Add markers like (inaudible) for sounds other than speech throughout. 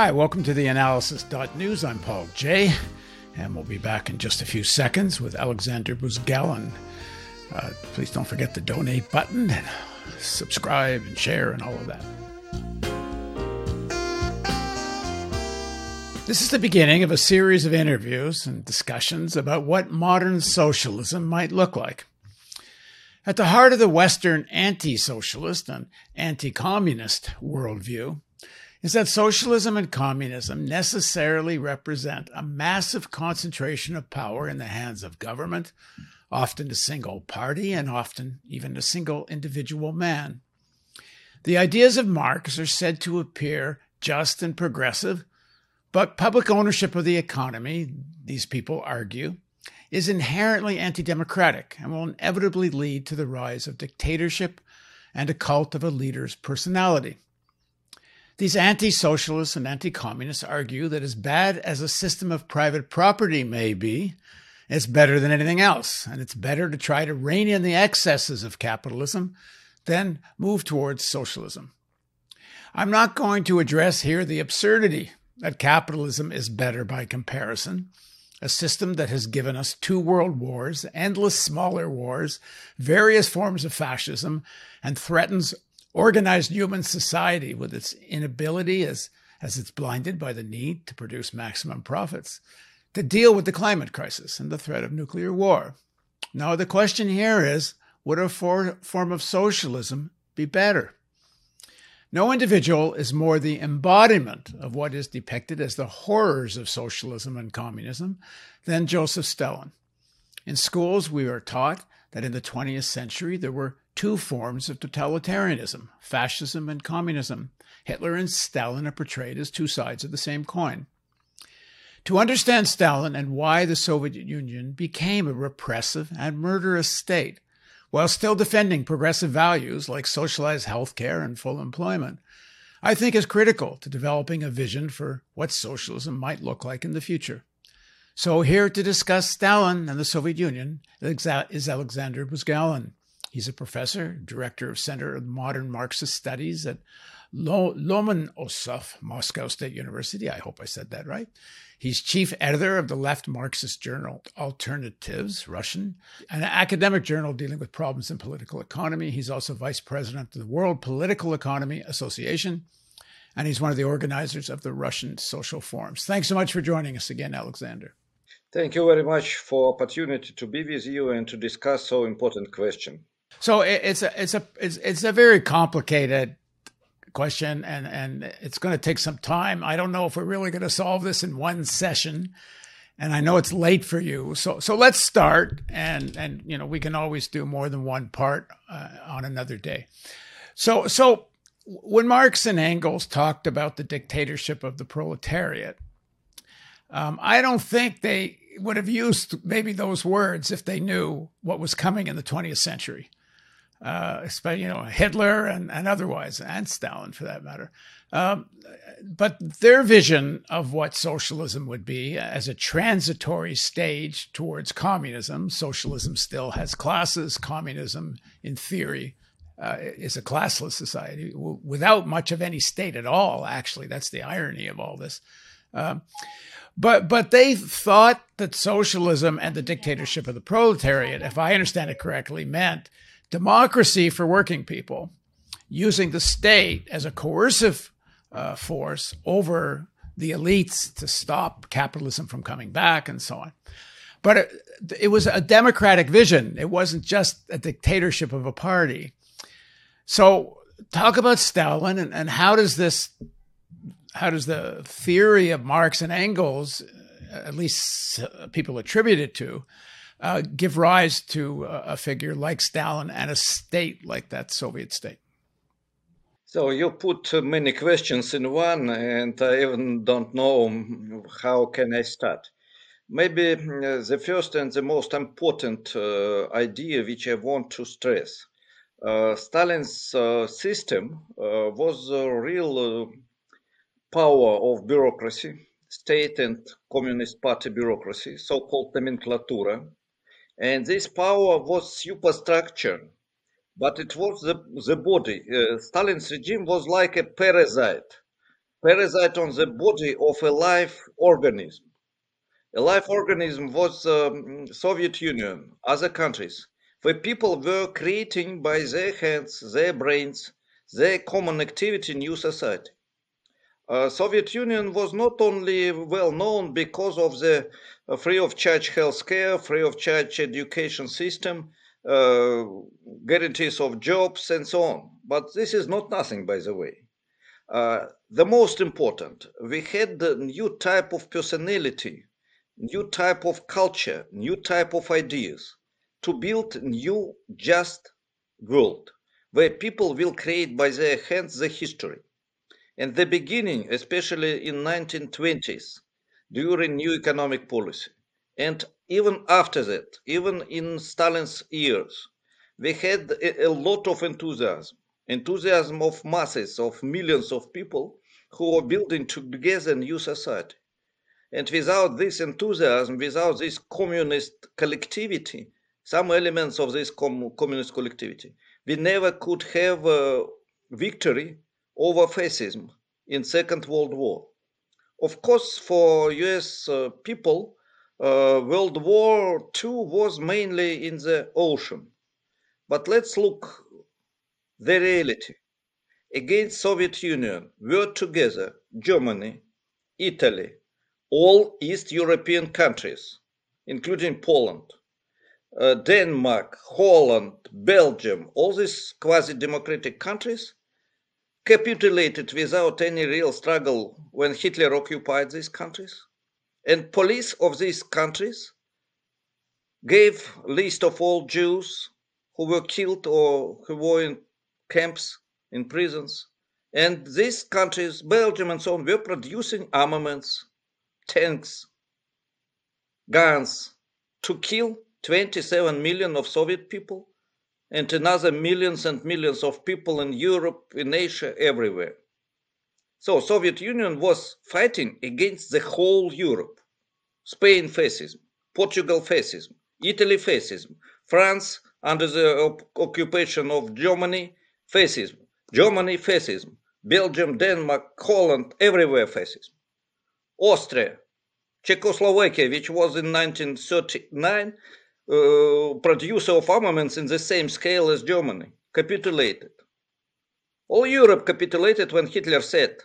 Hi, welcome to the analysis.news. I'm Paul Jay, and we'll be back in just a few seconds with Alexander Buzgalin. Uh, please don't forget the donate button and subscribe and share and all of that. This is the beginning of a series of interviews and discussions about what modern socialism might look like. At the heart of the Western anti socialist and anti communist worldview is that socialism and communism necessarily represent a massive concentration of power in the hands of government, often a single party and often even a single individual man. The ideas of Marx are said to appear just and progressive, but public ownership of the economy, these people argue, is inherently anti democratic and will inevitably lead to the rise of dictatorship and a cult of a leader's personality. These anti socialists and anti communists argue that as bad as a system of private property may be, it's better than anything else, and it's better to try to rein in the excesses of capitalism than move towards socialism. I'm not going to address here the absurdity that capitalism is better by comparison, a system that has given us two world wars, endless smaller wars, various forms of fascism, and threatens organized human society with its inability as, as it's blinded by the need to produce maximum profits to deal with the climate crisis and the threat of nuclear war. Now, the question here is would a for, form of socialism be better? No individual is more the embodiment of what is depicted as the horrors of socialism and communism than Joseph Stalin. In schools, we are taught that in the 20th century there were two forms of totalitarianism fascism and communism. Hitler and Stalin are portrayed as two sides of the same coin. To understand Stalin and why the Soviet Union became a repressive and murderous state, while still defending progressive values like socialized healthcare and full employment, I think is critical to developing a vision for what socialism might look like in the future. So, here to discuss Stalin and the Soviet Union is Alexander Buzgalin. He's a professor, director of Center of Modern Marxist Studies at Lomonosov Moscow State University. I hope I said that right. He's chief editor of the left Marxist journal Alternatives, Russian, an academic journal dealing with problems in political economy. He's also vice president of the World Political Economy Association, and he's one of the organizers of the Russian Social Forums. Thanks so much for joining us again, Alexander. Thank you very much for opportunity to be with you and to discuss so important question. So it's a it's a it's, it's a very complicated question and and it's going to take some time. I don't know if we're really going to solve this in one session. And I know it's late for you. So so let's start and and you know, we can always do more than one part uh, on another day. So so when Marx and Engels talked about the dictatorship of the proletariat, um, I don't think they would have used maybe those words if they knew what was coming in the 20th century uh, you know, Hitler and, and otherwise, and Stalin for that matter. Um, but their vision of what socialism would be as a transitory stage towards communism, socialism still has classes, communism, in theory, uh, is a classless society w- without much of any state at all, actually. That's the irony of all this. Um, but but they thought that socialism and the dictatorship of the proletariat, if I understand it correctly, meant democracy for working people, using the state as a coercive uh, force over the elites to stop capitalism from coming back and so on. But it, it was a democratic vision. It wasn't just a dictatorship of a party. So talk about Stalin and, and how does this how does the theory of Marx and Engels, at least people attribute it to, uh, give rise to a figure like Stalin and a state like that Soviet state? So you put many questions in one, and I even don't know how can I start. Maybe uh, the first and the most important uh, idea which I want to stress. Uh, Stalin's uh, system uh, was a real power of bureaucracy, state and communist party bureaucracy, so-called nomenclatura, and this power was superstructure, but it was the, the body. Uh, Stalin's regime was like a parasite. parasite on the body of a live organism. A live organism was um, Soviet Union, other countries, where people were creating by their hands, their brains, their common activity new society. Uh, Soviet Union was not only well known because of the uh, free of charge healthcare, free of charge education system, uh, guarantees of jobs, and so on. But this is not nothing, by the way. Uh, the most important, we had the new type of personality, new type of culture, new type of ideas to build new just world where people will create by their hands the history. And the beginning, especially in 1920s, during new economic policy, and even after that, even in Stalin's years, we had a, a lot of enthusiasm, enthusiasm of masses, of millions of people who were building together a new society. And without this enthusiasm, without this communist collectivity, some elements of this com- communist collectivity, we never could have victory over fascism in Second World War. Of course, for U.S. Uh, people, uh, World War II was mainly in the ocean. But let's look the reality. Against Soviet Union were together Germany, Italy, all East European countries, including Poland, uh, Denmark, Holland, Belgium, all these quasi-democratic countries capitulated without any real struggle when Hitler occupied these countries and police of these countries gave list of all Jews who were killed or who were in camps, in prisons. And these countries, Belgium and so on, were producing armaments, tanks, guns to kill 27 million of Soviet people and another millions and millions of people in Europe, in Asia, everywhere. So Soviet Union was fighting against the whole Europe. Spain fascism, Portugal fascism, Italy fascism, France under the op- occupation of Germany fascism, Germany fascism, Belgium, Denmark, Holland, everywhere fascism. Austria, Czechoslovakia, which was in 1939 uh, Э, producer of armaments in the same scale as Germany, capitulated. All Europe capitulated when Hitler said,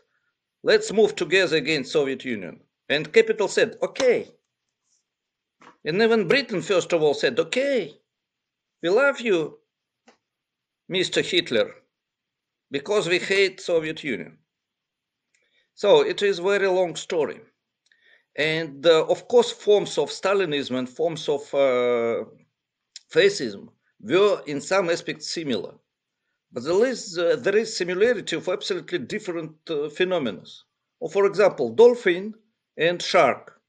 let's move together against Soviet Union. And capital said, okay. And even Britain, first of all, said, okay, we love you, Mr. Hitler, because we hate Soviet Union. So it is a very long story. And uh, of course, forms of Stalinism and forms of uh, fascism were in some aspects similar. But there is, uh, there is similarity of absolutely different uh, phenomena. Or for example, dolphin and shark.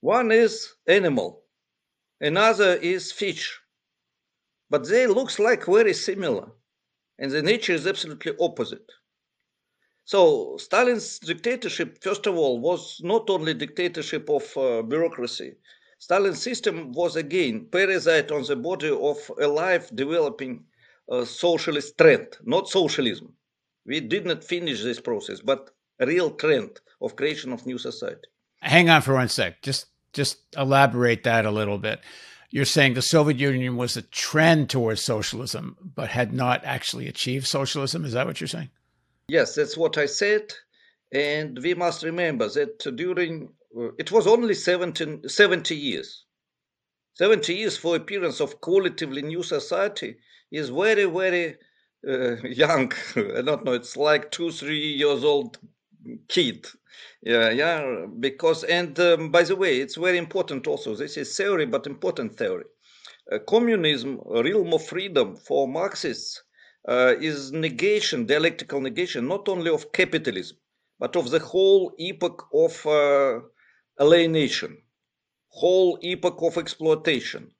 One is animal, another is fish. But they looks like very similar, and the nature is absolutely opposite. So Stalin's dictatorship, first of all, was not only dictatorship of uh, bureaucracy. Stalin's system was again parasite on the body of a life developing uh, socialist trend, not socialism. We did not finish this process, but real trend of creation of new society. Hang on for one sec. Just just elaborate that a little bit. You're saying the Soviet Union was a trend towards socialism, but had not actually achieved socialism. Is that what you're saying? Yes, that's what I said. And we must remember that during, uh, it was only 17, 70 years. 70 years for appearance of qualitatively new society is very, very uh, (laughs) young. I don't know, it's like two, three years old kid. Yeah, yeah, because, and um, by the way, it's very important also. This is theory, but important theory. Uh, communism, realm of freedom for Marxists uh, is negation, dialectical negation, not only of capitalism, but of the whole epoch of uh, alienation, whole epoch of exploitation,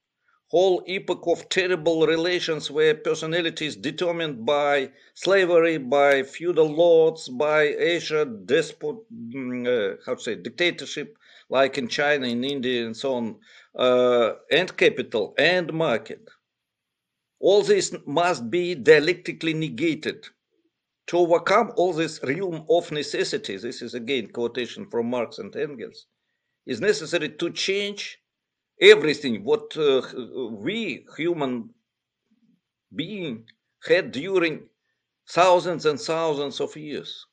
whole epoch of terrible relations where personality is determined by slavery, by feudal lords, by Asia despot, mm, uh, how to say, dictatorship, like in China, in India, and so on, uh, and capital and market. All this must be dialectically negated to overcome all this realm of necessity, this is again quotation from Marx and Engels, is necessary to change everything what uh, we human being had during thousands and thousands of years.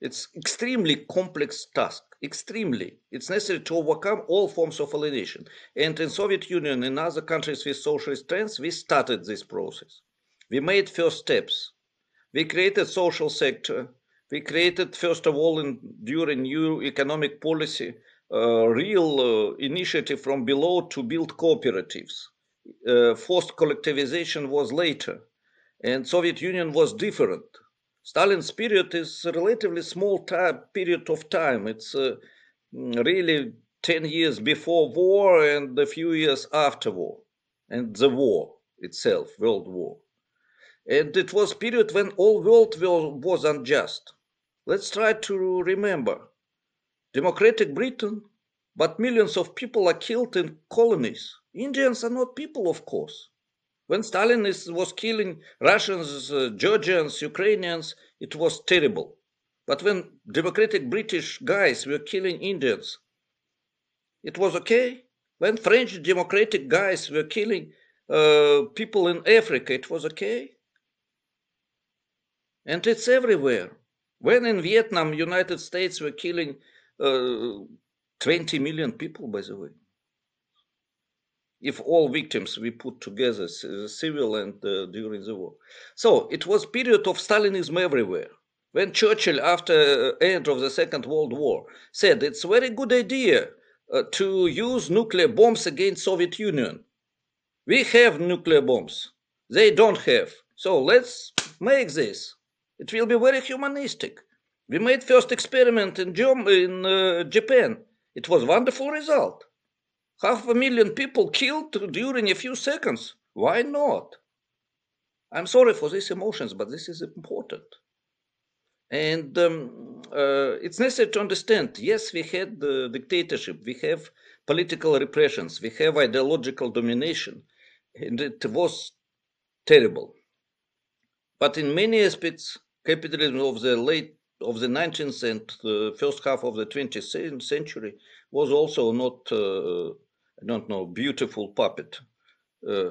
It's extremely complex task, extremely. It's necessary to overcome all forms of alienation. And in Soviet Union and other countries with socialist trends, we started this process. We made first steps. We created social sector. We created, first of all, in, during new economic policy, a real uh, initiative from below to build cooperatives. Uh, forced collectivization was later, and Soviet Union was different. Stalin's period is a relatively small time, period of time. It's uh, really 10 years before war and a few years after war, and the war itself, World War. And it was a period when all world was unjust. Let's try to remember. Democratic Britain, but millions of people are killed in colonies. Indians are not people, of course. When Stalin is, was killing Russians, uh, Georgians, Ukrainians, it was terrible. But when democratic British guys were killing Indians, it was okay. When French democratic guys were killing uh, people in Africa, it was okay. And it's everywhere. When in Vietnam, United States were killing uh, 20 million people, by the way if all victims we put together, civil and uh, during the war. So it was period of Stalinism everywhere. When Churchill, after uh, end of the Second World War, said it's very good idea uh, to use nuclear bombs against Soviet Union. We have nuclear bombs. They don't have. So let's make this. It will be very humanistic. We made first experiment in, in uh, Japan. It was wonderful result. Half a million people killed during a few seconds. Why not? I'm sorry for these emotions, but this is important. And um, uh, it's necessary to understand yes, we had the dictatorship, we have political repressions, we have ideological domination, and it was terrible. But in many aspects, capitalism of the late of the 19th and the first half of the 20th century was also not uh, I don't know, beautiful puppet. Uh,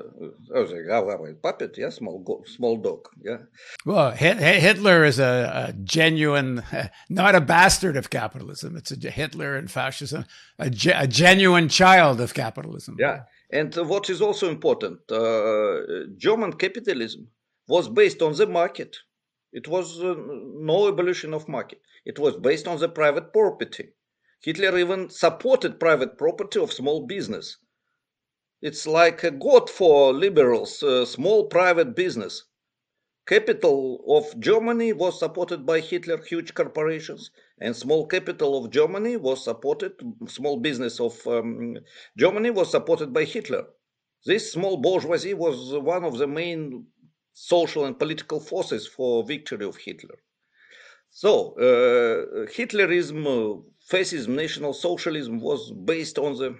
I was like, oh, puppet, yeah, small, go- small dog, yeah. Well, Hitler is a, a, genuine, (laughs) not a bastard of capitalism. It's a Hitler and fascism, a, ge- a genuine child of capitalism. Yeah, and what is also important, uh, German capitalism was based on the market. It was uh, no evolution of market. It was based on the private property. Hitler even supported private property of small business. It's like a god for liberals, uh, small private business. Capital of Germany was supported by Hitler, huge corporations, and small capital of Germany was supported, small business of um, Germany was supported by Hitler. This small bourgeoisie was one of the main social and political forces for victory of Hitler. So, uh, Hitlerism fascism, National Socialism was based on the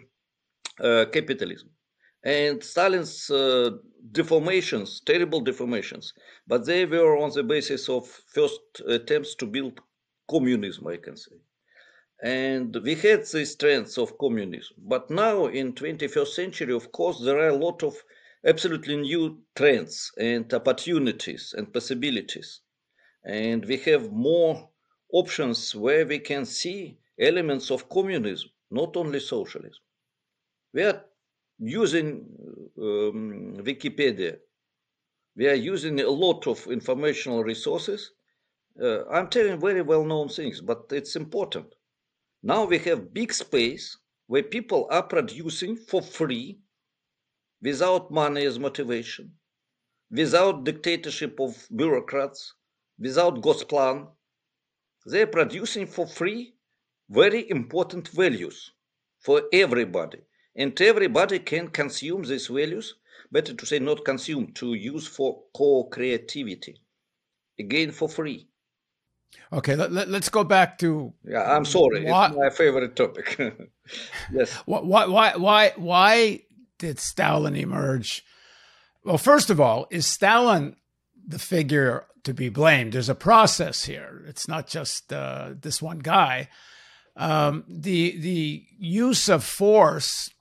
uh, capitalism. And Stalin's uh, deformations, terrible deformations, but they were on the basis of first attempts to build communism, I can say. And we had the trends of communism. But now in 21st century, of course, there are a lot of absolutely new trends and opportunities and possibilities. And we have more options where we can see elements of communism, not only socialism. We are using um, Wikipedia. We are using a lot of informational resources. Uh, I'm telling very well known things, but it's important. Now we have big space where people are producing for free without money as motivation, without dictatorship of bureaucrats, without Gosplan. They're producing for free very important values for everybody. And everybody can consume these values, better to say not consume, to use for co-creativity. Again, for free. Okay, let, us let, go back to. Yeah, I'm sorry. Why, it's my favorite topic. (laughs) yes. Why, why, why, why did Stalin emerge? Well, first of all, is Stalin the figure to be blamed. There's a process here. It's not just uh, this one guy. Um, the the use of force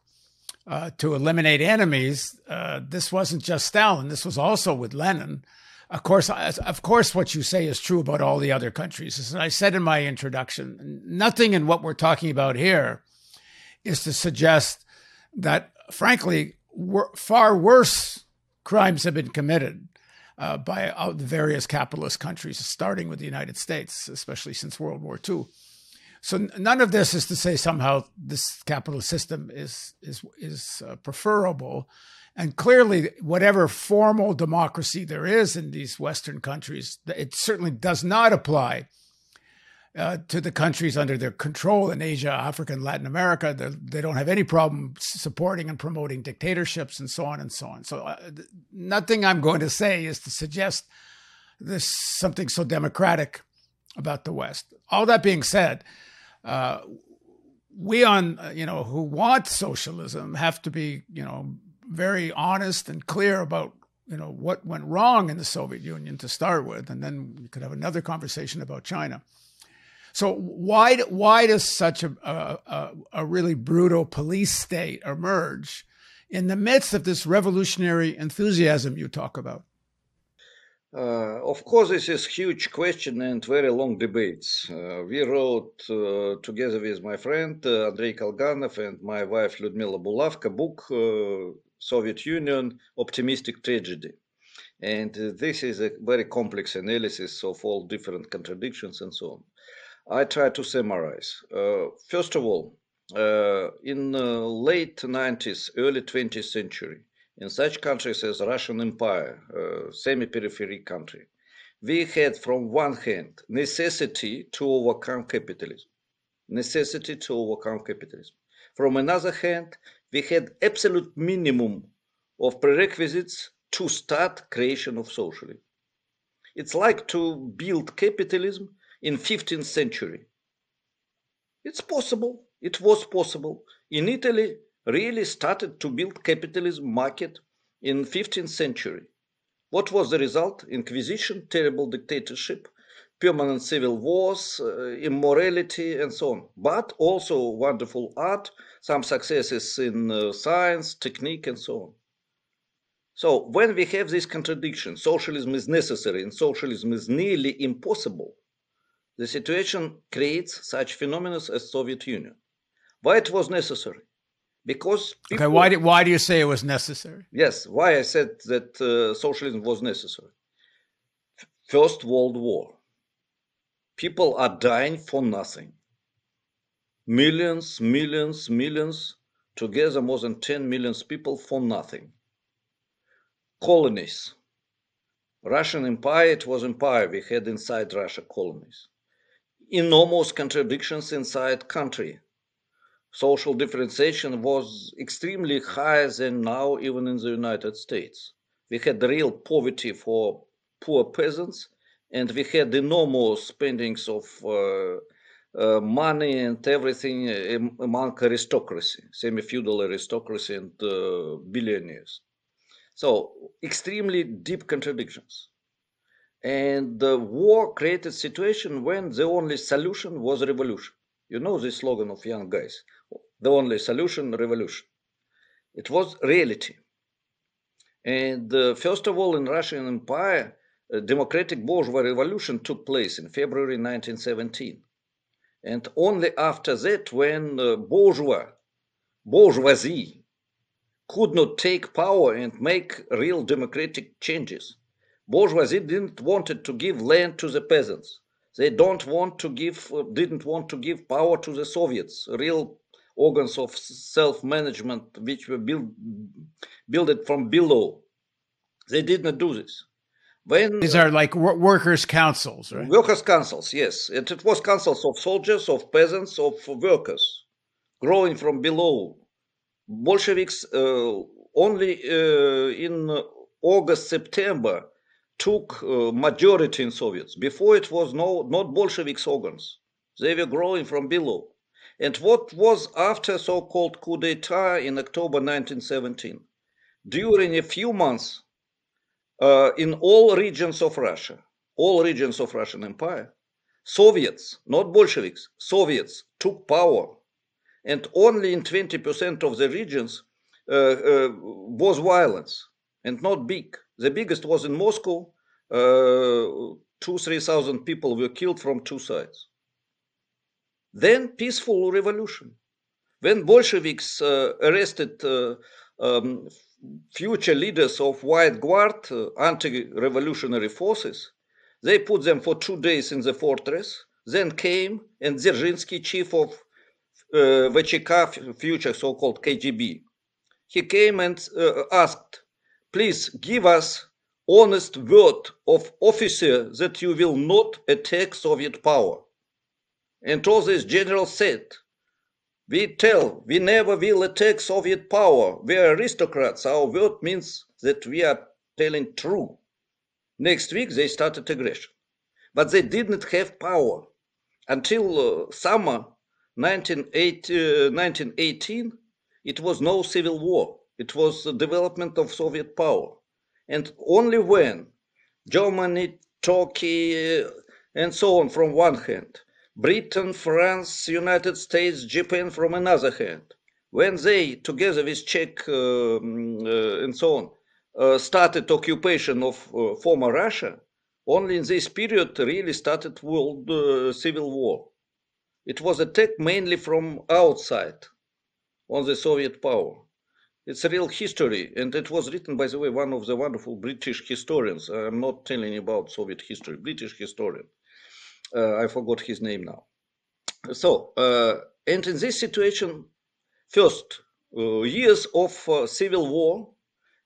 uh, to eliminate enemies. Uh, this wasn't just Stalin. This was also with Lenin. Of course, of course, what you say is true about all the other countries. As I said in my introduction, nothing in what we're talking about here is to suggest that, frankly, far worse crimes have been committed uh, by uh, the various capitalist countries, starting with the United States, especially since World War II. So none of this is to say somehow this capitalist system is is is uh, preferable, and clearly, whatever formal democracy there is in these Western countries, it certainly does not apply uh, to the countries under their control in Asia, Africa, and Latin America. They do not have any problem supporting and promoting dictatorships and so on and so on. So, uh, nothing I'm going to say is to suggest there's something so democratic about the West. All that being said, uh, we on you know who want socialism have to be you know very honest and clear about you know what went wrong in the Soviet Union to start with, and then we could have another conversation about China. So why why does such a, a, a really brutal police state emerge in the midst of this revolutionary enthusiasm you talk about? Uh, of course, this is huge question and very long debates. Uh, we wrote uh, together with my friend uh, Andrei Kalganov and my wife Lyudmila Bulavka book uh, Soviet Union Optimistic Tragedy. And uh, this is a very complex analysis of all different contradictions and so on. I try to summarize. First of all, in late 90s, early 20th century, in such countries as Russian Empire, uh, semi-periphery country, we had from one hand necessity to overcome capitalism, necessity to overcome capitalism. From another hand, we had absolute minimum of prerequisites to start creation of socialism. It's like to build capitalism in 15th century. It's possible. It was possible. In Italy, really started to build capitalism market in 15th century. What was the result? Inquisition, terrible dictatorship, permanent civil wars, uh, immorality, and so on. But also wonderful art, some successes in uh, science, technique, and so on. So when we have this contradiction, socialism is necessary and socialism is nearly impossible, the situation creates such phenomena as Soviet Union. Why it was necessary? Because people, okay, why do, why do you say it was necessary? Yes, why I said that uh, socialism was necessary. First World War. People are dying for nothing. Millions, millions, millions, together more than 10 million people for nothing. Colonies. Russian Empire, it was empire. We had inside Russia colonies enormous contradictions inside country. Social differentiation was extremely higher than now, even in the United States. We had real poverty for poor peasants, and we had enormous spendings of uh, uh, money and everything among aristocracy, semi-feudal aristocracy and uh, billionaires. So extremely deep contradictions. And the war created situation when the only solution was revolution. You know the slogan of young guys, the only solution, revolution. It was reality. And uh, first of all, in Russian Empire, a democratic bourgeois revolution took place in February 1917. And only after that, when uh, bourgeois, bourgeoisie could not take power and make real democratic changes, bourgeoisie didn't wanted to give land to the peasants. They don't want to give, didn't want to give power to the Soviets, real organs of self-management which were built, built from below. They did not do this. When these are like workers' councils, right? Workers' councils, yes. And it was councils of soldiers, of peasants, of workers, growing from below. Bolsheviks uh, only uh, in August, September took uh, majority in Soviets. Before it was no not Bolshevik organs. They were growing from below. And what was after so-called coup d'etat in October 1917? During a few months, uh, in all regions of Russia, all regions of Russian Empire, Soviets, not Bolsheviks, Soviets took power. And only in 20% of the regions uh, uh, was violence and not big. The biggest was in Moscow. Uh, two, three thousand people were killed from two sides. Then peaceful revolution. When Bolsheviks uh, arrested uh, um, future leaders of White Guard, uh, anti-revolutionary forces, they put them for two days in the fortress. Then came and Dzerzhinsky, chief of uh, VCK, future so-called KGB, he came and uh, asked, please give us honest word of officer that you will not attack Soviet power. And all this general said, we tell, we never will attack Soviet power. We are aristocrats. Our word means that we are telling true. Next week they started aggression. But they didn't have power. Until uh, summer 1918, uh, 1918, it was no civil war. It was the development of Soviet power. And only when Germany, Turkey, uh, and so on from one hand, Britain, France, United States, Japan from another hand, when they, together with Czech uh, uh, and so on, uh, started occupation of uh, former Russia, only in this period really started world uh, civil war. It was attack mainly from outside on the Soviet power. It's a real history, and it was written, by the way, one of the wonderful British historians. I'm not telling about Soviet history, British historian I forgot his name now. So, uh, and in this situation, first, uh, years of uh, civil war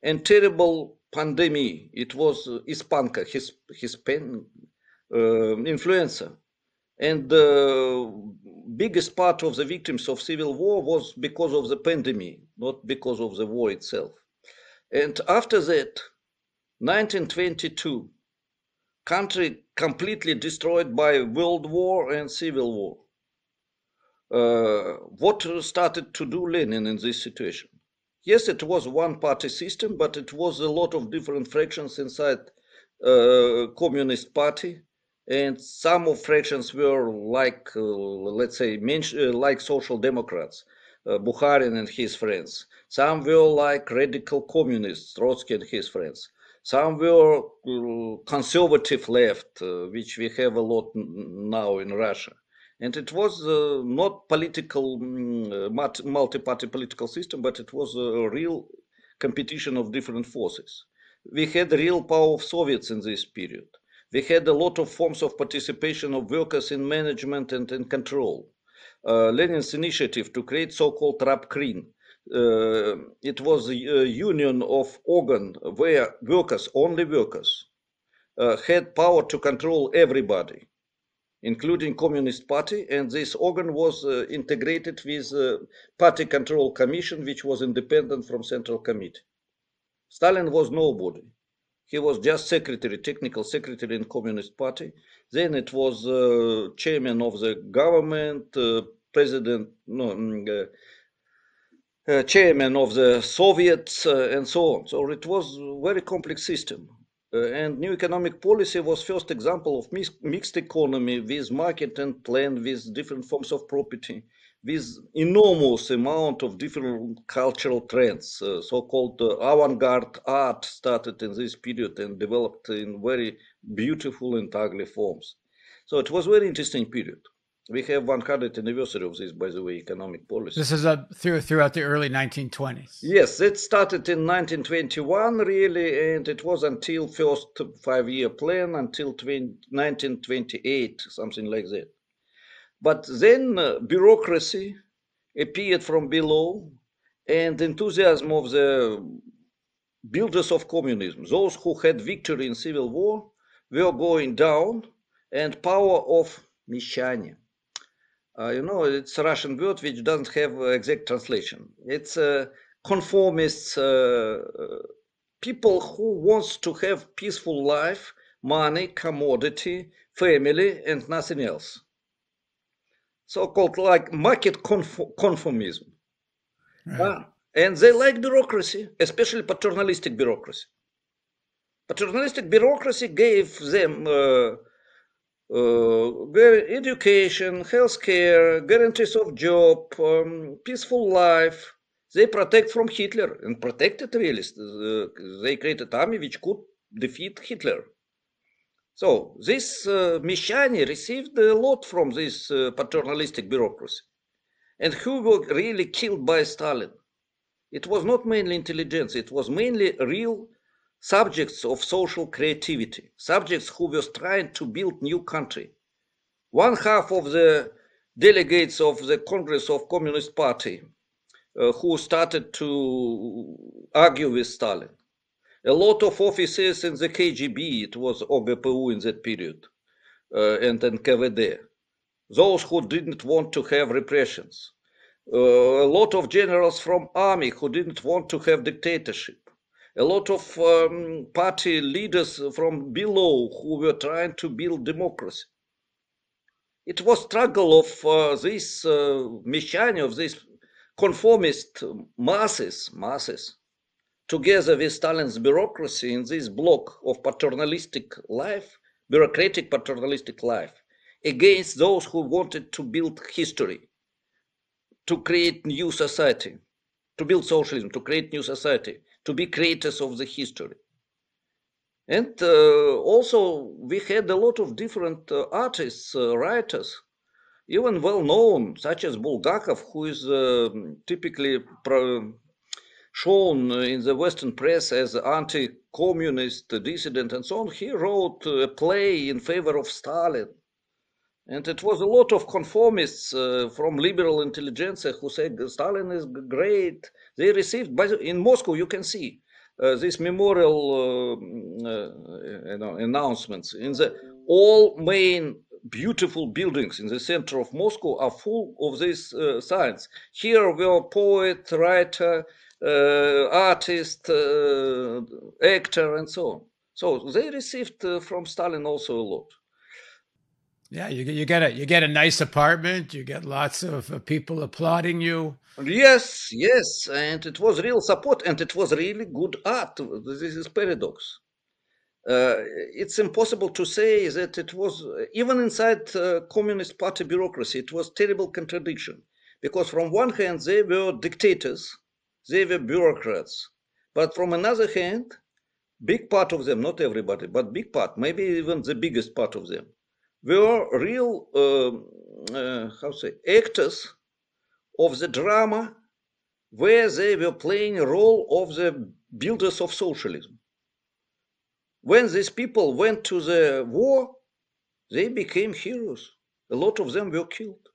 and terrible pandemic. It was uh, Ispanka, his, his pen, uh, influenza. And the biggest part of the victims of civil war was because of the pandemic, not because of the war itself. And after that, 1922, country completely destroyed by world war and civil war. Uh, what started to do Lenin in this situation? Yes, it was one party system, but it was a lot of different fractions inside uh, communist party and some of fractions were like uh, let's say uh, like social democrats uh, Bukharin and his friends some were like radical communists Trotsky and his friends some were uh, conservative left, uh, which we have a lot now in Russia. And it was uh, not political, mm, multi-party political system, but it was a real competition of different forces. We had real power of Soviets in this period. We had a lot of forms of participation of workers in management and in control. Uh, Lenin's initiative to create so-called Rabkrin, uh, it was a, union of organ where workers, only workers, uh, had power to control everybody, including Communist Party, and this organ was uh, integrated with Party Control Commission, which was independent from Central Committee. Stalin was nobody. He was just secretary, technical secretary in Communist Party. Then it was uh, chairman of the government, uh, president, no, mm, uh, uh, chairman of the Soviets uh, and so on. So it was a very complex system. Uh, and new economic policy was first example of mix, mixed economy with market and land, with different forms of property, with enormous amount of different cultural trends. Uh, so-called avant-garde art started in this period and developed in very beautiful and ugly forms. So it was very interesting period. We have 100th anniversary of this, by the way, economic policy. This is a, through, throughout the early 1920s. Yes, it started in 1921, really, and it was until first five-year plan until 20, 1928, something like that. But then uh, bureaucracy appeared from below, and enthusiasm of the builders of communism, those who had victory in civil war, were going down, and power of Mishanya uh, you know, it's a Russian word which doesn't have exact translation. It's uh, conformists, uh, people who wants to have peaceful life, money, commodity, family, and nothing else. So-called like market conform- conformism. Right. and they like bureaucracy, especially paternalistic bureaucracy. Paternalistic bureaucracy gave them uh, uh, education, healthcare, guarantees of job, um, peaceful life. They protect from Hitler and protected really. Uh, they created army which could defeat Hitler. So this uh, Mishani received a lot from this uh, paternalistic bureaucracy. And who were really killed by Stalin? It was not mainly intelligence, it was mainly real subjects of social creativity, subjects who were trying to build new country. One half of the delegates of the Congress of Communist Party uh, who started to argue with Stalin a lot of officers in the KGB, it was OGPU in that period, uh, and NKVD, those who didn't want to have repressions. Uh, a lot of generals from army who didn't want to have dictatorship. A lot of um, party leaders from below who were trying to build democracy. It was struggle of uh, this uh, of these conformist masses, masses, together with Stalin's bureaucracy in this block of paternalistic life, bureaucratic paternalistic life, against those who wanted to build history, to create new society, to build socialism, to create new society, to be creators of the history. And uh, also, we had a lot of different uh, artists, uh, writers, even well known, such as Bulgakov, who is um, typically shown in the Western press as anti-communist dissident and so on, he wrote a play in favor of Stalin. And it was a lot of conformists uh, from liberal intelligentsia who said Stalin is great. They received, by, in Moscow, you can see uh, these memorial uh, uh you know, announcements. In the all main beautiful buildings in the center of Moscow are full of these uh, signs. Here were poet, writer, artist, actor, and so on. So they received from Stalin also a lot. Yeah, you you get a you get a nice apartment. You get lots of people applauding you. Yes, yes, and it was real support, and it was really good art. This is paradox. Uh, it's impossible to say that it was even inside uh, communist party bureaucracy. It was terrible contradiction because from one hand they were dictators they were bureaucrats. But from another hand, big part of them, not everybody, but big part, maybe even the biggest part of them, were real, uh, uh, how say, actors of the drama where they were playing a role of the builders of socialism. When these people went to the war, they became heroes. A lot of them were killed.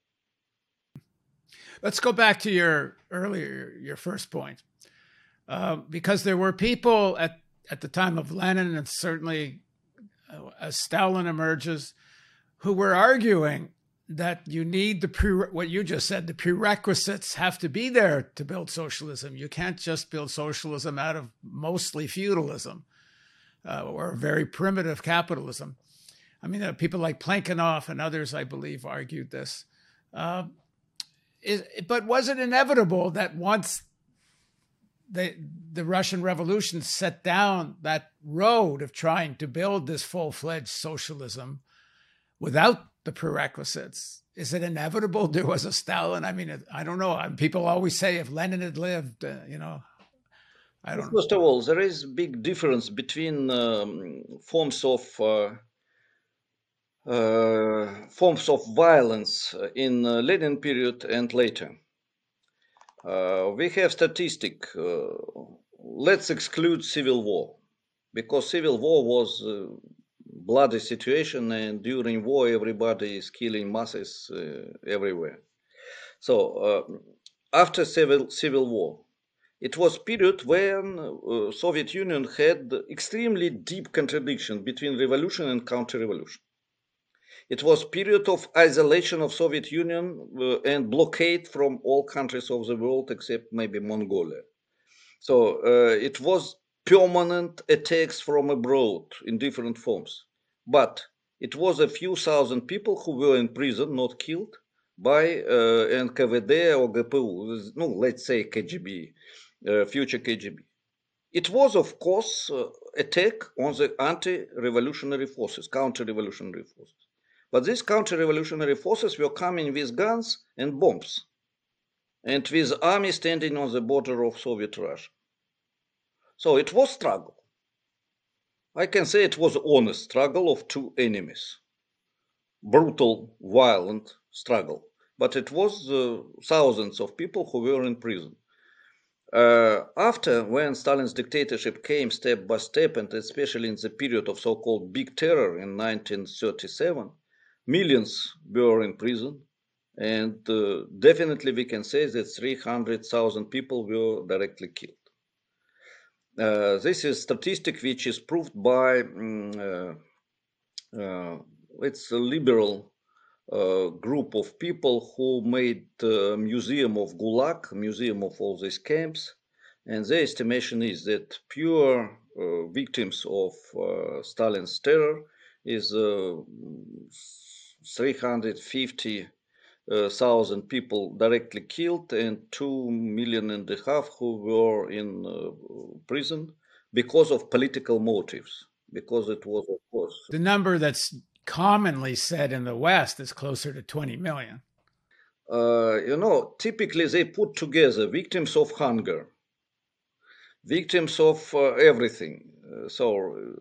Let's go back to your earlier, your first point, uh, because there were people at at the time of Lenin, and certainly uh, as Stalin emerges, who were arguing that you need the pre what you just said the prerequisites have to be there to build socialism. You can't just build socialism out of mostly feudalism uh, or very primitive capitalism. I mean uh, people like Plekhanov and others i believe argued this. Uh, is, but was it inevitable that once the the Russian Revolution set down that road of trying to build this full fledged socialism without the prerequisites? Is it inevitable there was a Stalin? I mean, I don't know. People always say if Lenin had lived, uh, you know. I don't First of all, there is big difference between um, forms of uh, uh, forms of violence in uh, Lenin period and later. Uh, we have statistic. let's exclude civil war because civil war was a bloody situation and during war everybody is killing masses everywhere. So after civil civil war, it was period when uh, Soviet Union had extremely deep contradiction between revolution and counter-revolution. It was period of isolation of Soviet Union uh, and blockade from all countries of the world except maybe Mongolia. So uh, it was permanent attacks from abroad in different forms. But it was a few thousand people who were in prison, not killed, by uh, NKVD or GPU, no, let's say KGB, uh, future KGB. It was, of course, uh, attack on the anti-revolutionary forces, counter-revolutionary forces. But these counter-revolutionary forces were coming with guns and bombs, and with army standing on the border of Soviet Russia. So it was struggle. I can say it was honest struggle of two enemies. Brutal, violent struggle. But it was uh, thousands of people who were in prison. Uh, after, when Stalin's dictatorship came step by step, and especially in the period of so called Big Terror in 1937, millions were in prison. And uh, definitely we can say that 300,000 people were directly killed. Uh, this is statistic which is proved by um, it's a liberal uh, group of people who made museum of Gulag, museum of all these camps, and their estimation is that pure uh, victims of uh, Stalin's terror is 350 uh, thousand people directly killed and two million and a half who were in uh, prison because of political motives. Because it was, of course, the number that's commonly said in the West is closer to 20 million. Uh, you know, typically they put together victims of hunger, victims of uh, everything. Uh, so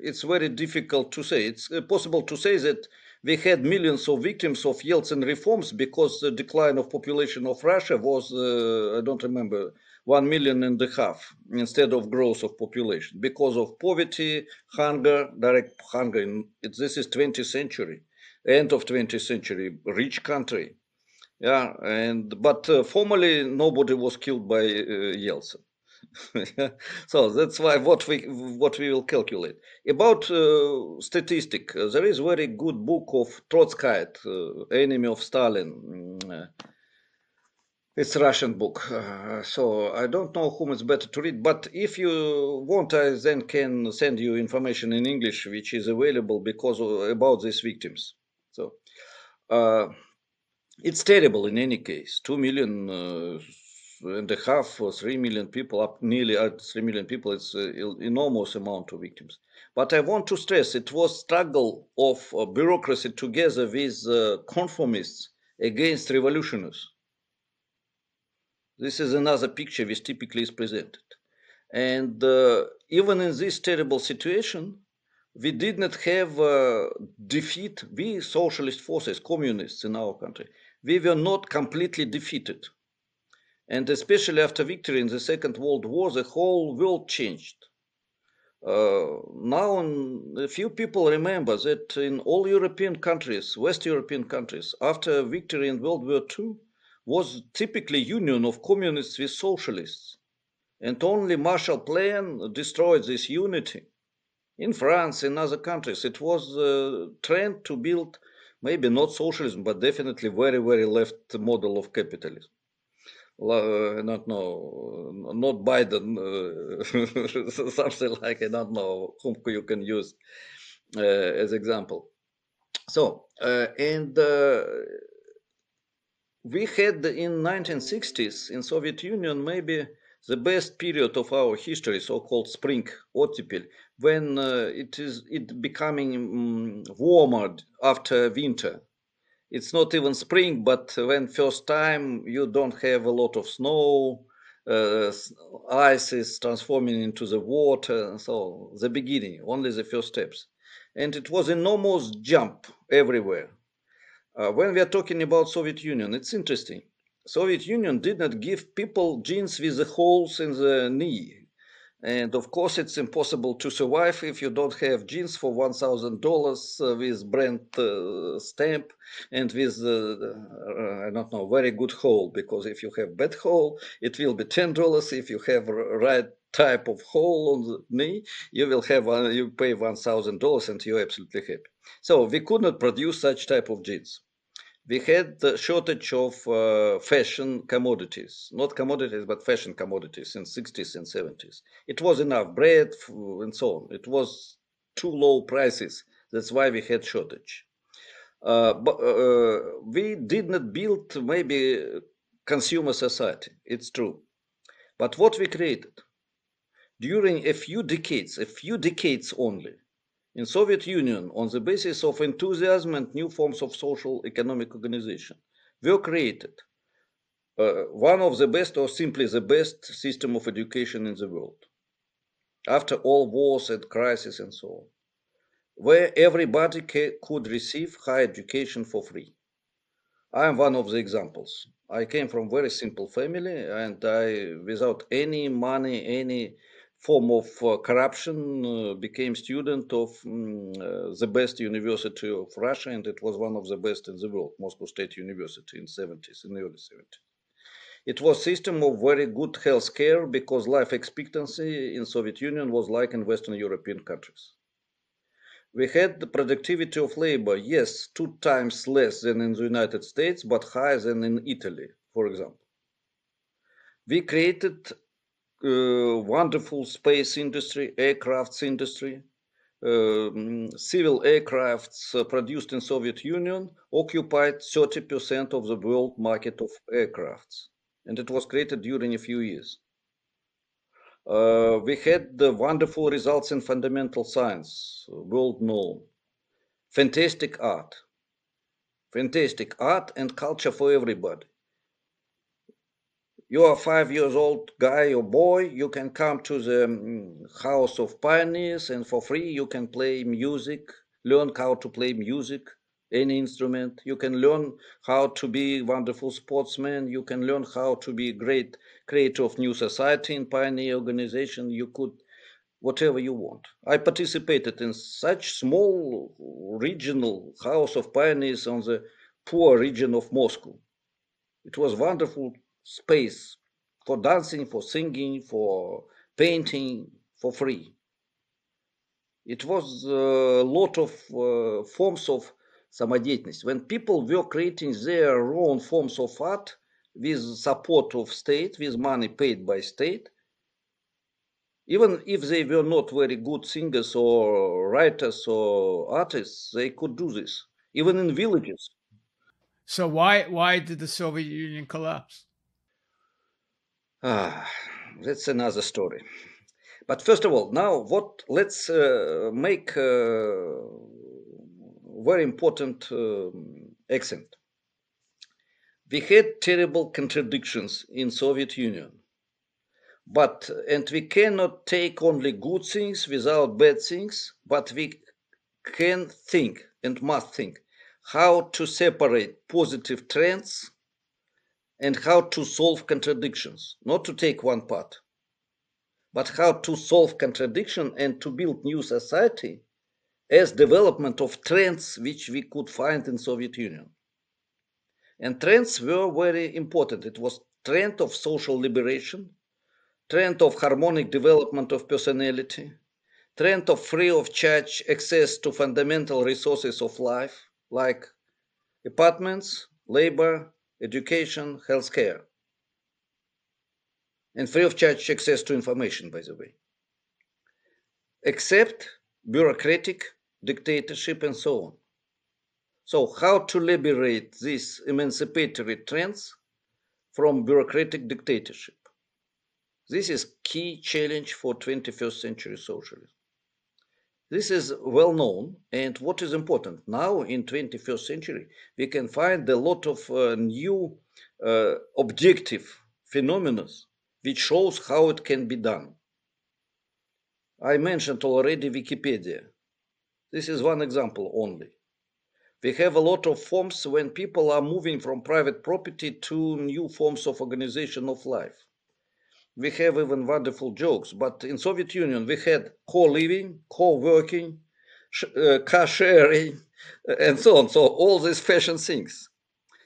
it's very difficult to say. It's possible to say that we had millions of victims of Yeltsin reforms because the decline of population of Russia was, uh, I don't remember, one million and a half instead of growth of population because of poverty, hunger, direct hunger. this is 20th century, end of 20th century, rich country. Yeah, and but uh, formally nobody was killed by uh, Yeltsin. (laughs) so that's why what we what we will calculate about uh, statistic. Uh, there is very good book of Trotskyite, uh, enemy of Stalin. Mm, uh, it's a Russian book, uh, so I don't know whom it's better to read. But if you want, I then can send you information in English, which is available because of, about these victims. So uh, it's terrible in any case. Two million and a half or three million people, up nearly three million people, it's an enormous amount of victims. But I want to stress it was struggle of uh, bureaucracy together with uh, conformists against revolutionaries. This is another picture which typically is presented. And uh, even in this terrible situation, we did not have uh, defeat, we socialist forces, communists in our country, we were not completely defeated and especially after victory in the Second World War, the whole world changed. Uh, now, a few people remember that in all European countries, West European countries, after victory in World War II, was typically union of communists with socialists, and only Marshall Plan destroyed this unity. In France, in other countries, it was a trend to build maybe not socialism, but definitely very, very left model of capitalism. I don't know, not Biden, (laughs) uh, something like I don't know whom you can use uh, as example. So, uh, and we had in 1960s in Soviet Union maybe the best period of our history, so-called spring ottepel, when it is it becoming um, warmer after winter it's not even spring, but when first time you don't have a lot of snow, uh, ice is transforming into the water. So the beginning, only the first steps, and it was enormous jump everywhere. Uh, when we are talking about Soviet Union, it's interesting. Soviet Union did not give people jeans with the holes in the knee and of course, it's impossible to survive if you don't have jeans for one thousand uh, dollars with brand uh, stamp and with uh, uh, I don't know very good hole. Because if you have bad hole, it will be ten dollars. If you have right type of hole on the knee, you will have uh, you pay one thousand dollars and you're absolutely happy. So we could not produce such type of jeans we had the shortage of uh, fashion commodities, not commodities, but fashion commodities in 60s and 70s. It was enough bread and so on. It was too low prices. That's why we had shortage. Uh, but uh, we did not build maybe consumer society. It's true. But what we created? during a few decades, a few decades only, in Soviet Union, on the basis of enthusiasm and new forms of social economic organization, were created uh, one of the best or simply the best system of education in the world after all wars and crises and so on where everybody could receive higher education for free. I am one of the examples. I came from very simple family and i without any money any form of uh, corruption uh, became student of um, uh, the best university of russia and it was one of the best in the world moscow state university in 70s in the early 70s it was system of very good health care because life expectancy in Soviet Union was like in Western European countries. We had the productivity of labor, yes, two times less than in the United States, but higher than in Italy, for example. We created wonderful space industry, aircrafts industry, um, civil aircrafts uh, produced in Soviet Union occupied 30% of the world market of aircrafts and it was created during a few years. Uh, we had the wonderful results in fundamental science, world known. Fantastic art. Fantastic art and culture for everybody. You are five years old guy or boy, you can come to the um, House of Pioneers and for free you can play music, learn how to play music, any instrument. You can learn how to be wonderful sportsman you can learn how to be great creator of new society in pioneer organization. You could whatever you want. I participated in such small regional house of pioneers on the poor region of moscow. It was wonderful space for dancing for singing for painting for free it was a lot of uh, forms of самодеятельность. When people were creating their own forms of art with support of state, with money paid by state, even if they were not very good singers or writers or artists, they could do this, even in villages. So why why did the Soviet Union collapse? Ah, that's another story. But first of all, now what? Let's uh, make uh, very important um, accent. We had terrible contradictions in Soviet Union, but and we cannot take only good things without bad things, but we can think and must think how to separate positive trends and how to solve contradictions, not to take one part, but how to solve contradiction and to build new society as development of trends which we could find in Soviet Union. And trends were very important. It was trend of social liberation, trend of harmonic development of personality, trend of free of charge access to fundamental resources of life like apartments, labor, education, healthcare, and free of charge access to information, by the way. Except bureaucratic dictatorship, and so on. So, how to liberate these emancipatory trends from bureaucratic dictatorship? This is key challenge for 21st century socialism. This is well known, and what is important now in 21st century, we can find a lot of uh, new uh, objective phenomena which shows how it can be done. I mentioned already Wikipedia. This is one example only. We have a lot of forms when people are moving from private property to new forms of organization of life. We have even wonderful jokes, but in Soviet Union we had co-living, co-working, uh, car sharing, and so on. So all these fashion things.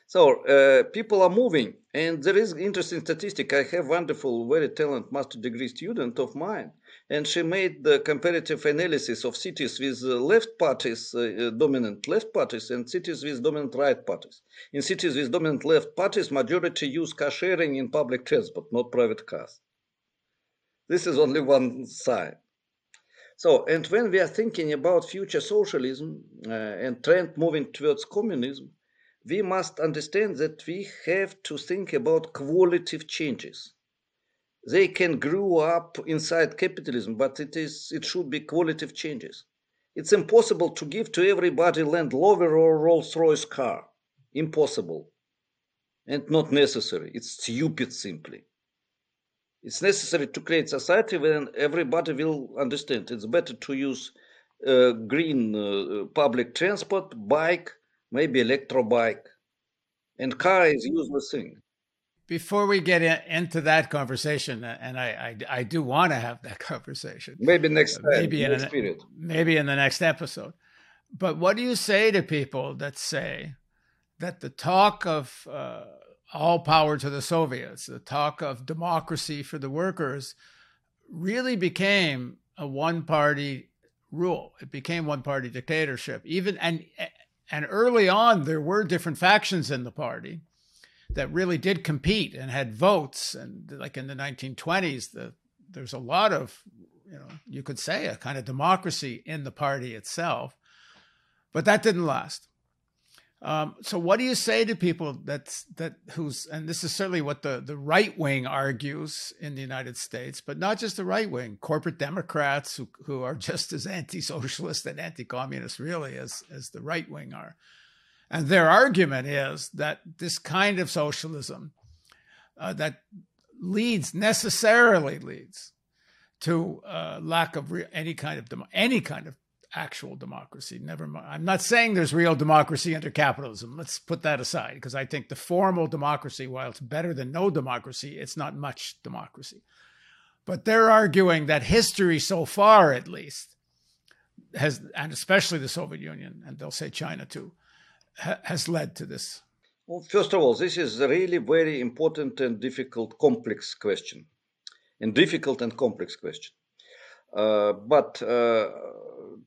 So uh, people are moving, and there is interesting statistic. I have wonderful, very talented master degree student of mine and she made the comparative analysis of cities with left parties, uh, dominant left parties, and cities with dominant right parties. In cities with dominant left parties, majority use car sharing in public transport, not private cars. This is only one side. So, and when we are thinking about future socialism uh, and trend moving towards communism, we must understand that we have to think about qualitative changes they can grow up inside capitalism, but it is it should be qualitative changes. It's impossible to give to everybody Land Rover or Rolls Royce car. Impossible. And not necessary. It's stupid simply. It's necessary to create society when everybody will understand. It's better to use uh, green uh, public transport, bike, maybe electro bike, and car is useless thing before we get in, into that conversation, and I, I, I do want to have that (laughs) conversation. Maybe next time, maybe next in period. maybe in the next episode. But what do you say to people that say that the talk of uh, all power to the Soviets, the talk of democracy for the workers, really became a one-party rule? It became one-party dictatorship. Even and and early on, there were different factions in the party that really did compete and had votes. And like in the 1920s, the, there's a lot of, you know, you could say a kind of democracy in the party itself. But that didn't last. Um, so what do you say to people that's that who's and this is certainly what the the right wing argues in the United States, but not just the right wing, corporate Democrats who who are (laughs) just as anti-socialist and anti-communist really as as the right wing are. And their argument is that this kind of socialism uh, that leads necessarily leads to uh, lack of re- any kind of dem- any kind of actual democracy. Never mind. I'm not saying there's real democracy under capitalism. Let's put that aside because I think the formal democracy, while it's better than no democracy, it's not much democracy. But they're arguing that history, so far at least, has, and especially the Soviet Union, and they'll say China too, ha- has led to this? Well, first of all, this is a really very important and difficult, complex question, and difficult and complex question. Uh, but uh,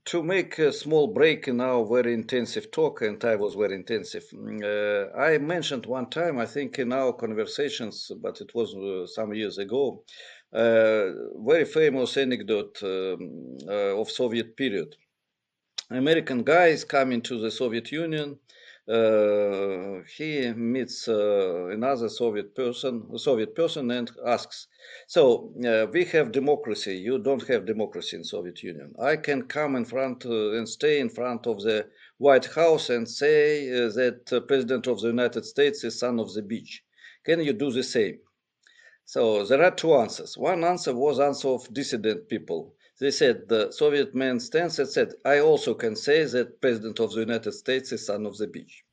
to make a small break in our very intensive talk, and I was very intensive, uh, I mentioned one time, I think in our conversations, but it was some years ago, very famous anecdote um, of Soviet period. American guys coming to the Soviet Union uh, he meets uh, another Soviet person, Soviet person, and asks, "So uh, we have democracy. You don't have democracy in Soviet Union. I can come in front and stay in front of the White House and say that President of the United States is son of the beach. Can you do the same?" So there are two answers. One answer was answer of dissident people. They said the Soviet man stands and said, I also can say that President of the United States is son of the beach.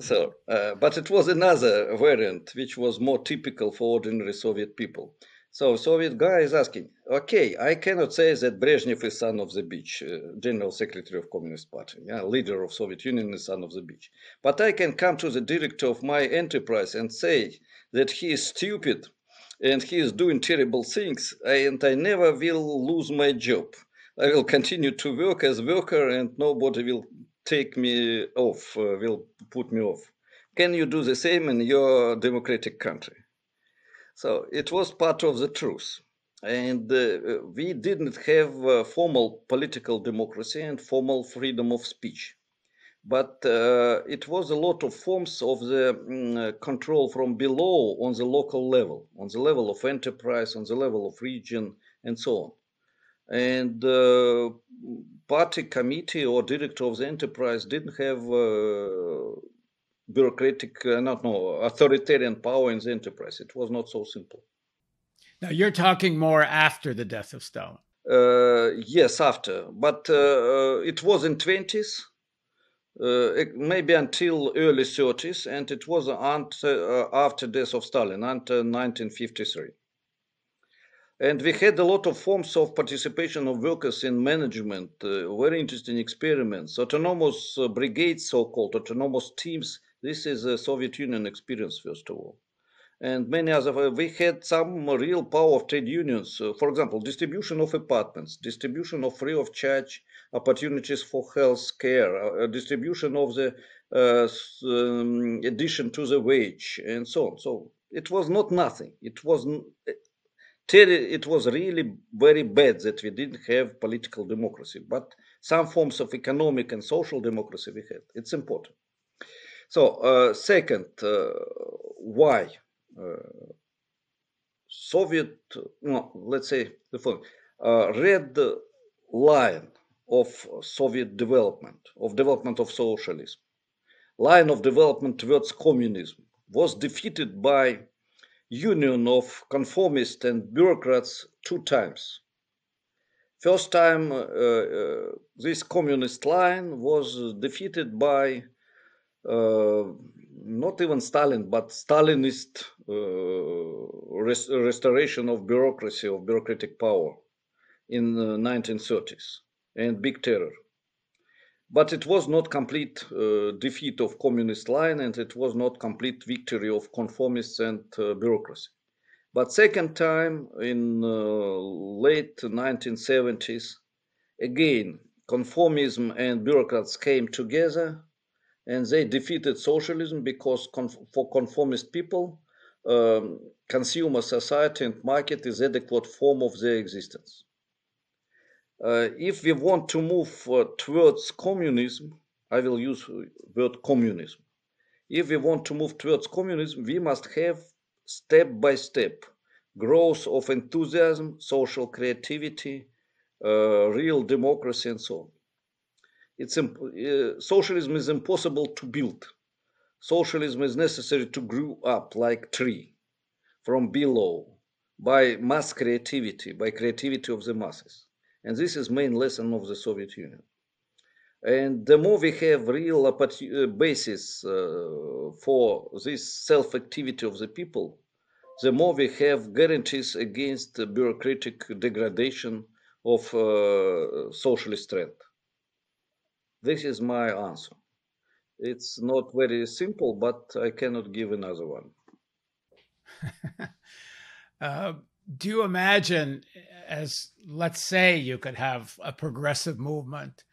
So, uh, but it was another variant which was more typical for ordinary Soviet people. So Soviet guy is asking, okay, I cannot say that Brezhnev is son of the beach, uh, general secretary of Communist Party, yeah, leader of Soviet Union is son of the beach. But I can come to the director of my enterprise and say that he is stupid and he is doing terrible things, and I never will lose my job. I will continue to work as worker, and nobody will take me off, uh, will put me off. Can you do the same in your democratic country? So it was part of the truth. And uh, we didn't have uh, formal political democracy and formal freedom of speech but uh, it was a lot of forms of the um, control from below on the local level, on the level of enterprise, on the level of region, and so on. And uh, party committee or director of the enterprise didn't have uh, bureaucratic, uh, not no, authoritarian power in the enterprise. It was not so simple. Now you're talking more after the death of Stalin. Uh, yes, after, but uh, it was in twenties maybe until early 30s, and it was uh, after death of Stalin, until 1953. And we had a lot of forms of participation of workers in management, uh, very interesting experiments, autonomous uh, brigades, so-called autonomous teams. This is a Soviet Union experience, first of all and many other. We had some real power of trade unions. Uh, for example, distribution of apartments, distribution of free of charge opportunities for health care, uh, distribution of the uh, um, addition to the wage, and so on. So it was not nothing. It was. It was really very bad that we didn't have political democracy, but some forms of economic and social democracy we had. It's important. So, uh, second, uh, why? Soviet, no, let's say the following, uh, red line of Soviet development, of development of socialism, line of development towards communism was defeated by union of conformists and bureaucrats two times. First time, uh, uh, this communist line was defeated by uh, not even Stalin, but Stalinist uh, rest- restoration of bureaucracy, of bureaucratic power in the 1930s and big terror. But it was not complete uh, defeat of communist line and it was not complete victory of conformists and uh, bureaucracy. But second time in uh, late 1970s, again, conformism and bureaucrats came together and they defeated socialism because for conformist people, um, consumer society and market is adequate form of their existence. Uh, if we want to move uh, towards communism, I will use word communism. If we want to move towards communism, we must have step by step growth of enthusiasm, social creativity, uh, real democracy, and so on. It's uh, socialism is impossible to build. Socialism is necessary to grow up like tree from below by mass creativity, by creativity of the masses. And this is main lesson of the Soviet Union. And the more we have real uh, basis uh, for this self-activity of the people, the more we have guarantees against bureaucratic degradation of uh, socialist trend. This is my answer. It's not very simple, but I cannot give another one. (laughs) uh, do you imagine as let's say you could have a progressive movement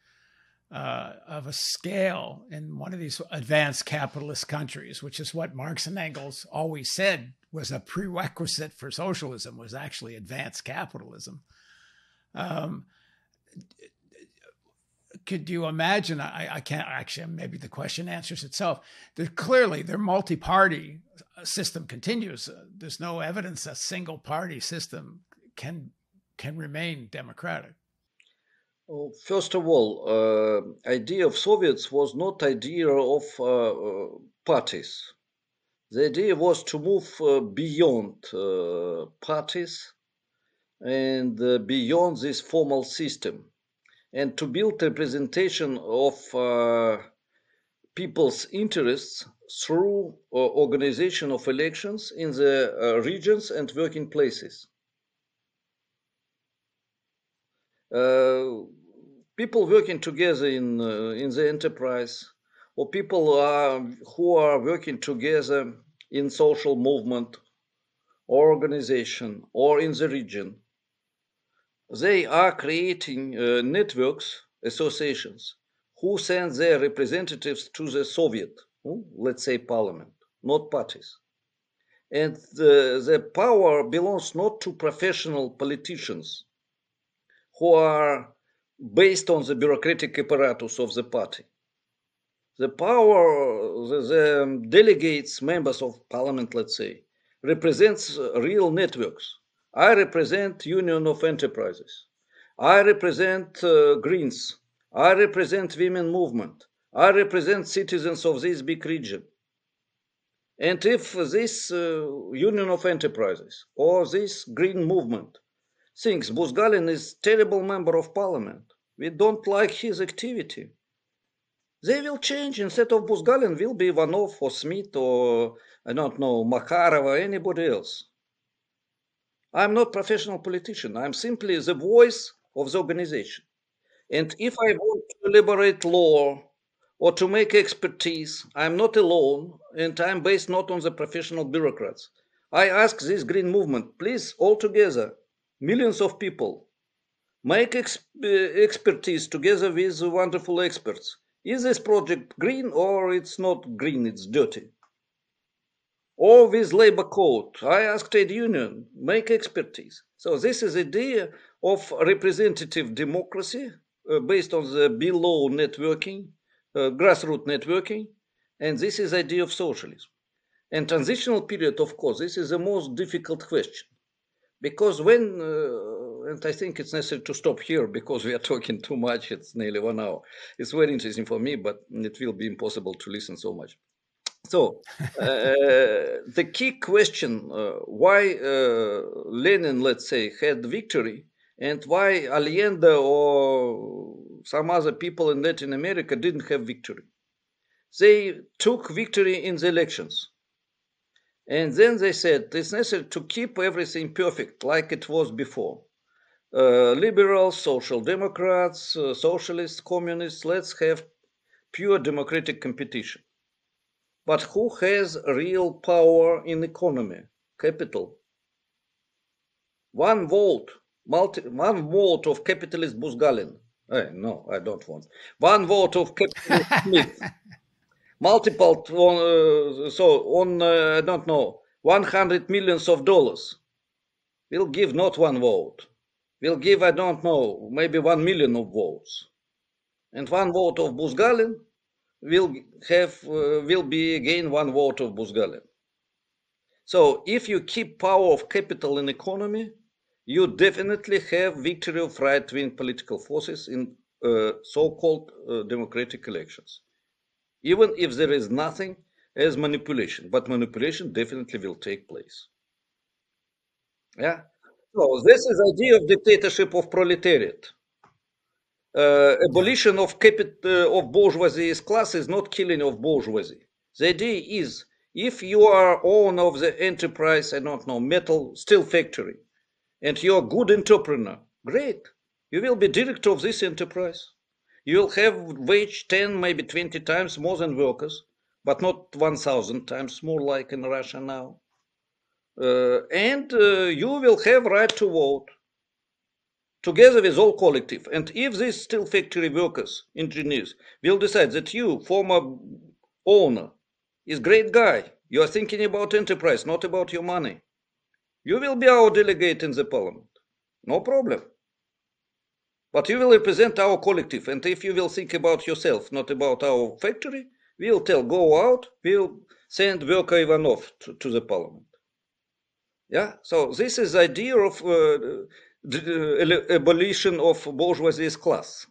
uh, of a scale in one of these advanced capitalist countries, which is what Marx and Engels always said was a prerequisite for socialism, was actually advanced capitalism. Um, could you imagine? I, I, can't actually. Maybe the question answers itself. That clearly, their multi-party system continues. Uh, there's no evidence a single-party system can can remain democratic? Well, first of all, uh, idea of Soviets was not idea of uh, uh, parties. The idea was to move uh, beyond uh, parties and beyond this formal system, and to build representation of people's interests through organization of elections in the regions and working places. Uh, people working together in uh, in the enterprise, or people are, who are working together in social movement or organization or in the region, they are creating uh, networks, associations, who send their representatives to the Soviet, let's say parliament, not parties. And the, the power belongs not to professional politicians, who are based on the bureaucratic apparatus of the party. The power, the, the delegates, members of parliament, let's say, represents real networks. I represent Union of Enterprises. I represent uh, Greens. I represent women movement. I represent citizens of this big region. And if this uh, Union of Enterprises or this Green movement thinks Buzgalin is terrible member of parliament. We don't like his activity. They will change. Instead of Buzgalin, will be Ivanov or Smith or, I don't know, Makharov or anybody else. I'm not a professional politician. I'm simply the voice of the organization. And if I want to elaborate law or to make expertise, I'm not alone and I'm based not on the professional bureaucrats. I ask this green movement, please, all together, millions of people make ex- eh, expertise together with wonderful experts. Is this project green or it's not green, it's dirty? Or with labor code, I ask trade union, make expertise. So this is idea of representative democracy uh, based on the below networking, uh, grassroots networking, and this is idea of socialism. And transitional period, of course, this is the most difficult question because when uh, and I think it's necessary to stop here because we are talking too much. It's nearly one hour. It's very interesting for me, but it will be impossible to listen so much. So uh, the key question: uh, why uh, Lenin, let's say, had victory, and why Allende or some other people in Latin America didn't have victory? They took victory in the elections. And then they said it's necessary to keep everything perfect like it was before. Uh, liberals, social democrats, uh, socialists, communists, let's have pure democratic competition. But who has real power in economy? Capital. One vote, multi, one vote of capitalist Buzgalin. Eh, no, I don't want. One vote of capitalist (laughs) Smith multiple uh, so on uh, I don't know 100 millions of dollars We'll give not one vote We'll give I don't know maybe 1 million of votes and one vote of Buzgalin will have uh, will be again one vote of Buzgalin so if you keep power of capital in economy you definitely have victory of right-wing political forces in uh, so-called uh, democratic elections even if there is nothing as manipulation, but manipulation definitely will take place. Yeah. So this is idea of dictatorship of proletariat. Uh, abolition of capit uh, of bourgeoisie class is not killing of bourgeoisie. The idea is if you are owner of the enterprise, I don't know, metal steel factory, and you're a good entrepreneur, great. You will be director of this enterprise. You'll have wage 10, maybe 20 times more than workers, but not 1,000 times more like in Russia now. Uh, and uh, you will have right to vote together with all collective. And if these steel factory workers, engineers, will decide that you, former owner, is great guy, you are thinking about enterprise, not about your money, you will be our delegate in the parliament. No problem. But you will represent our collective, and if you will think about yourself, not about our factory, we'll tell go out, we'll send Verka Ivanov to, to the parliament. Yeah, so this is the idea of uh, the abolition of bourgeoisie's class.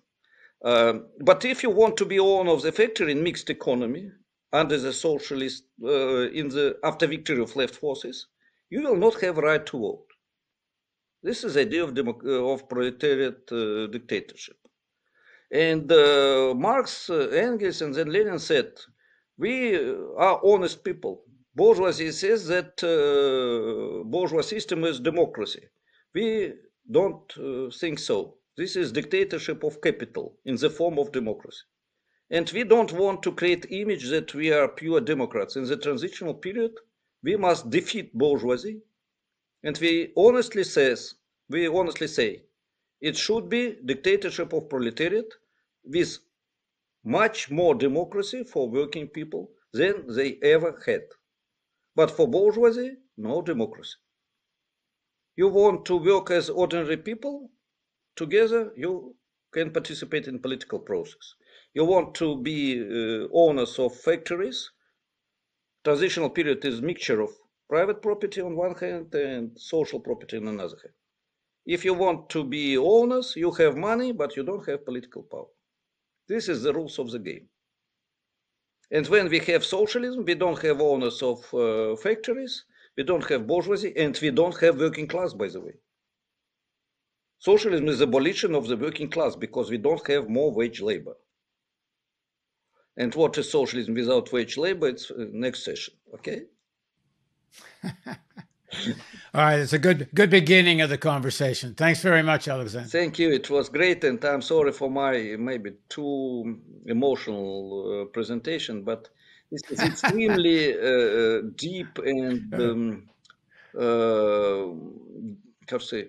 Um, but if you want to be owner of the factory in mixed economy under the socialist uh, in the after victory of left forces, you will not have right to vote. This is the idea of, democ- of proletariat uh, dictatorship. And uh, Marx, uh, Engels, and then Lenin said, we are honest people. Bourgeoisie says that uh, bourgeois system is democracy. We don't uh, think so. This is dictatorship of capital in the form of democracy. And we don't want to create image that we are pure Democrats. In the transitional period, we must defeat bourgeoisie and we honestly says, we honestly say, it should be dictatorship of proletariat with much more democracy for working people than they ever had. But for bourgeoisie, no democracy. You want to work as ordinary people together, you can participate in political process. You want to be uh, owners of factories, transitional period is mixture of private property on one hand and social property on another hand. If you want to be owners, you have money, but you don't have political power. This is the rules of the game. And when we have socialism, we don't have owners of uh, factories, we don't have bourgeoisie, and we don't have working class, by the way. Socialism is abolition of the working class because we don't have more wage labor. And what is socialism without wage labor? It's uh, next session, okay? (laughs) All right, it's a good good beginning of the conversation. Thanks very much, Alexander. Thank you. It was great, and I'm sorry for my maybe too emotional uh, presentation, but this is extremely uh, uh deep and (laughs) um, uh, how to say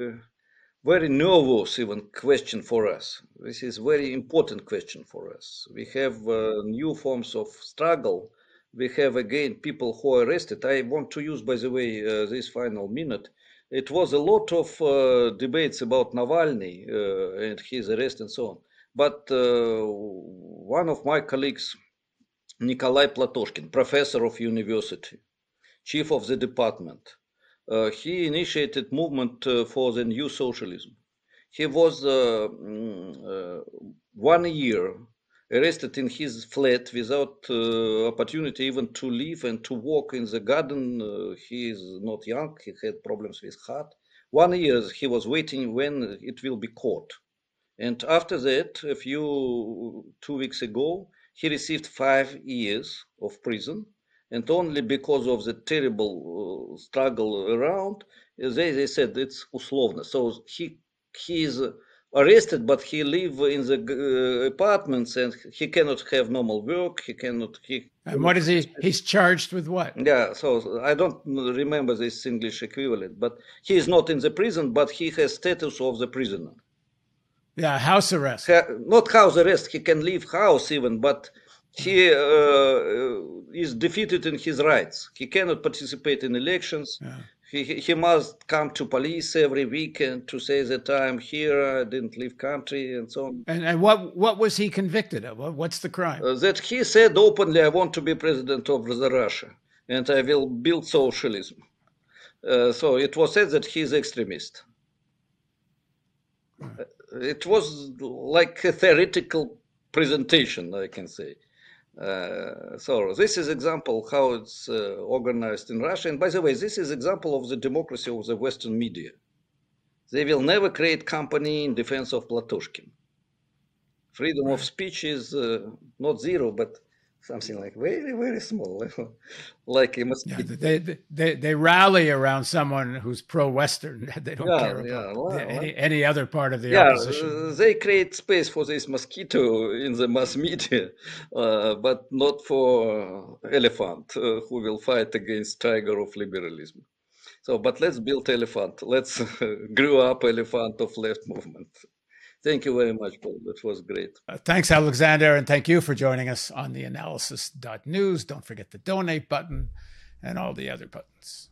uh, very nervous even question for us. This is very important question for us. We have uh, new forms of struggle we have again people who are arrested. I want to use, by the way, uh, this final minute. It was a lot of uh, debates about Navalny uh, and his arrest and so on. But uh, one of my colleagues, Nikolai Platoshkin, professor of university, chief of the department, uh, he initiated movement uh, for the new socialism. He was uh, mm, one year arrested in his flat without uh, opportunity even to live and to walk in the garden. Uh, he is not young, he had problems with heart. One year he was waiting when it will be caught. And after that, a few two weeks ago, he received five years of prison. And only because of the terrible uh, struggle around, they, they said it's uslovno. So he he is arrested, but he live in the uh, apartments and he cannot have normal work. He cannot. He. And what is he? He's charged with what? Yeah, so I don't remember this English equivalent, but he is not in the prison, but he has status of the prisoner. Yeah, house arrest. Ha, not house arrest. He can leave house even, but he uh, is defeated in his rights. He cannot participate in elections. Yeah he, he must come to police every weekend to say that I'm here, I didn't leave country, and so on. And, and what what was he convicted of? What's the crime? Uh, that he said openly, I want to be president of the Russia, and I will build socialism. Uh, so it was said that he's extremist. Uh, it was like a theoretical presentation, I can say. Uh, so this is example how it's uh, organized in Russia. And by the way, this is example of the democracy of the Western media. They will never create company in defense of Platoshkin. Freedom of speech is uh, not zero, but something like very very small. (laughs) Like a mosquito. Yeah, they, they they rally around someone who's pro-western. (laughs) They don't yeah, care about yeah, well, any, any other part of the yeah, opposition. uh, they create space for this mosquito in the mass media (laughs) uh, but not for elephant uh, who will fight against tiger of liberalism. So but let's build elephant. Let's grow up elephant of left movement Thank you very much, Paul. That was great. Uh, thanks, Alexander. And thank you for joining us on the analysis.news. Don't forget the donate button and all the other buttons.